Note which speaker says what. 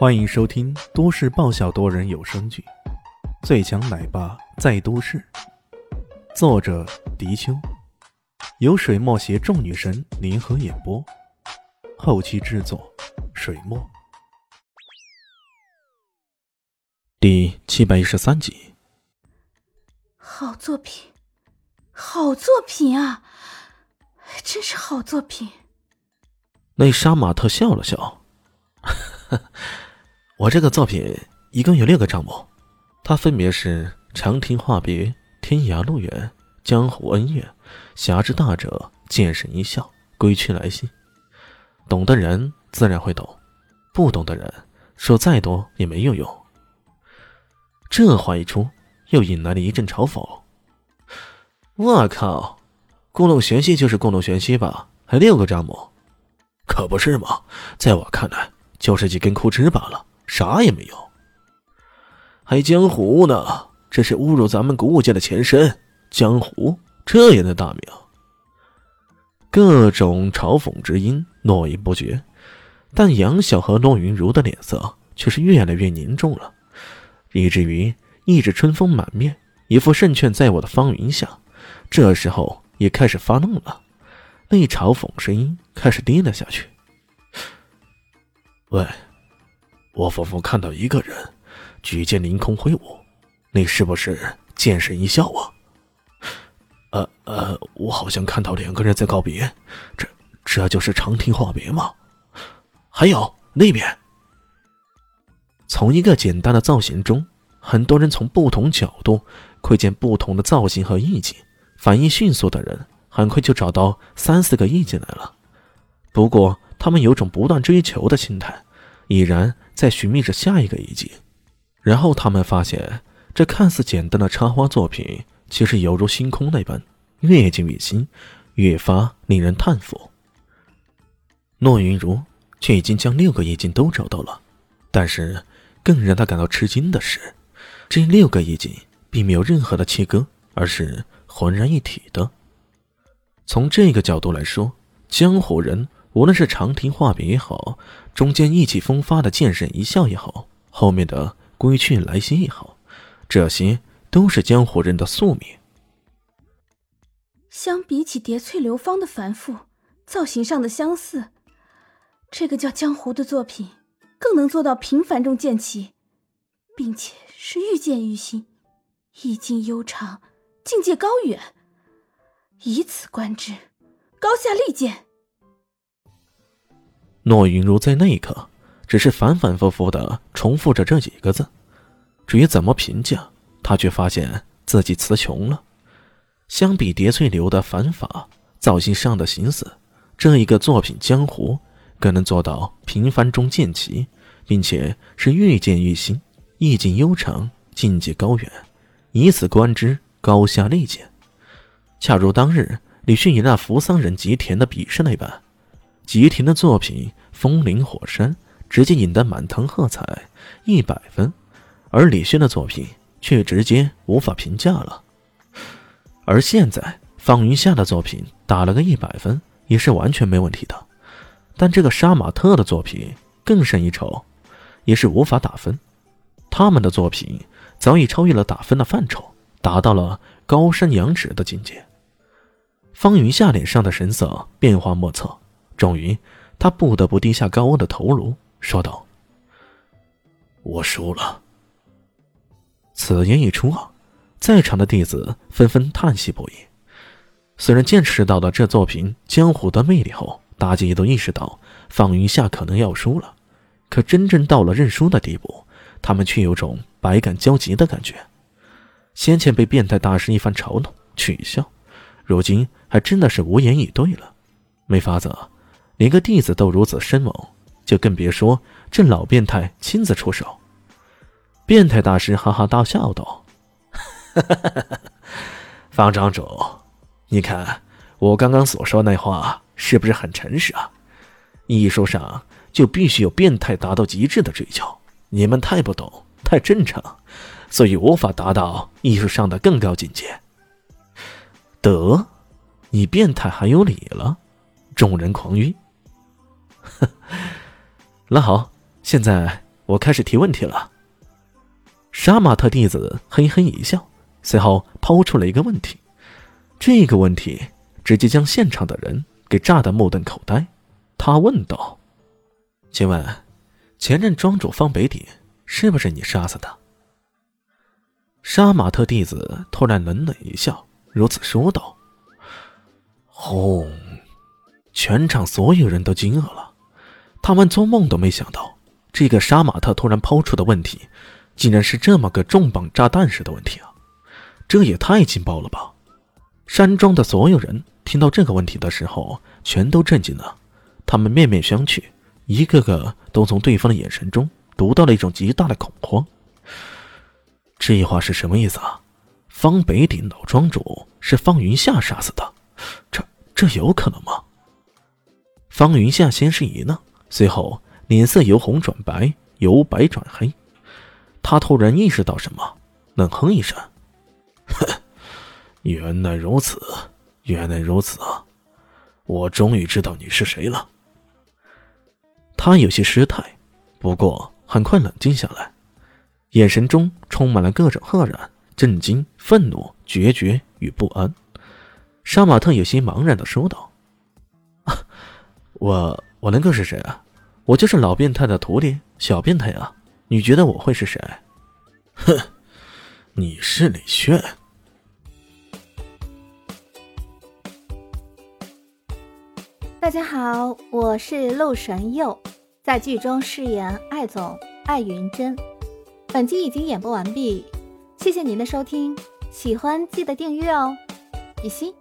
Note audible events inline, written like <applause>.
Speaker 1: 欢迎收听都市爆笑多人有声剧《最强奶爸在都市》，作者：迪秋，由水墨携众女神联合演播，后期制作：水墨。第七百一十三集。
Speaker 2: 好作品，好作品啊！真是好作品。
Speaker 3: 那杀马特笑了笑，我这个作品一共有六个账目，它分别是长亭话别、天涯路远、江湖恩怨、侠之大者、剑神一笑、归去来兮。懂的人自然会懂，不懂的人说再多也没有用。这话一出，又引来了一阵嘲讽。我靠，故弄玄虚就是故弄玄虚吧？还六个账目？可不是嘛，在我看来，就是几根枯枝罢了，啥也没有。还江湖呢？这是侮辱咱们古武界的前身江湖，这样的大名。各种嘲讽之音络绎不绝，但杨晓和骆云如的脸色却是越来越凝重了，以至于一直春风满面，一副胜券在握的方云下，这时候也开始发怒了。那嘲讽声音开始低了下去。喂，我仿佛看到一个人举剑凌空挥舞，你是不是剑神一笑啊？呃呃，我好像看到两个人在告别，这这就是长亭话别吗？还有那边，从一个简单的造型中，很多人从不同角度窥见不同的造型和意境，反应迅速的人。很快就找到三四个意境来了，不过他们有种不断追求的心态，已然在寻觅着下一个意境。然后他们发现，这看似简单的插花作品，其实犹如星空那般，越近越新，越发令人叹服。诺云如却已经将六个意境都找到了，但是更让他感到吃惊的是，这六个意境并没有任何的切割，而是浑然一体的。从这个角度来说，江湖人无论是长亭话别也好，中间意气风发的剑神一笑也好，后面的归去来兮也好，这些都是江湖人的宿命。
Speaker 2: 相比起叠翠流芳的繁复，造型上的相似，这个叫江湖的作品更能做到平凡中见奇，并且是愈见愈新，意境悠长，境界高远。以此观之，高下立见。
Speaker 3: 诺云如在那一刻只是反反复复的重复着这几个字，至于怎么评价，他却发现自己词穷了。相比叠翠流的反法造型上的心思，这一个作品江湖更能做到平凡中见奇，并且是愈见愈新，意境悠长，境界高远。以此观之，高下立见。恰如当日李迅以那扶桑人吉田的笔试那般，吉田的作品风林火山直接引得满堂喝彩，一百分；而李轩的作品却直接无法评价了。而现在方云夏的作品打了个一百分，也是完全没问题的。但这个杀马特的作品更胜一筹，也是无法打分。他们的作品早已超越了打分的范畴，达到了高山仰止的境界。方云夏脸上的神色变化莫测，终于，他不得不低下高傲的头颅，说道：“我输了。”此言一出啊，在场的弟子纷纷叹息不已。虽然见识到了这作品江湖的魅力后，大家也都意识到方云下可能要输了，可真正到了认输的地步，他们却有种百感交集的感觉。先前被变态大师一番嘲弄取笑。如今还真的是无言以对了，没法子，连个弟子都如此生猛，就更别说这老变态亲自出手。变态大师哈哈大笑道：“方庄主，你看我刚刚所说那话是不是很诚实啊？艺术上就必须有变态达到极致的追求，你们太不懂，太正常，所以无法达到艺术上的更高境界。”得，你变态还有理了！众人狂晕。<laughs> 那好，现在我开始提问题了。杀马特弟子嘿嘿一笑，随后抛出了一个问题。这个问题直接将现场的人给炸得目瞪口呆。他问道：“请问，前任庄主方北鼎是不是你杀死的？”杀马特弟子突然冷冷一笑，如此说道：“轰！”全场所有人都惊愕了，他们做梦都没想到，这个杀马特突然抛出的问题。竟然是这么个重磅炸弹式的问题啊！这也太劲爆了吧！山庄的所有人听到这个问题的时候，全都震惊了。他们面面相觑，一个个都从对方的眼神中读到了一种极大的恐慌。这话是什么意思啊？方北鼎老庄主是方云夏杀死的？这这有可能吗？方云夏先是一愣，随后脸色由红转白，由白转黑。他突然意识到什么，冷哼一声：“，<laughs> 原来如此，原来如此啊！我终于知道你是谁了。”他有些失态，不过很快冷静下来，眼神中充满了各种赫然、震惊、愤怒、决绝与不安。杀马特有些茫然的说道：“ <laughs> 我我能够是谁啊？我就是老变态的徒弟，小变态啊！”你觉得我会是谁？哼，你是李炫。
Speaker 4: 大家好，我是陆神佑，在剧中饰演艾总艾云珍。本集已经演播完毕，谢谢您的收听，喜欢记得订阅哦，比心。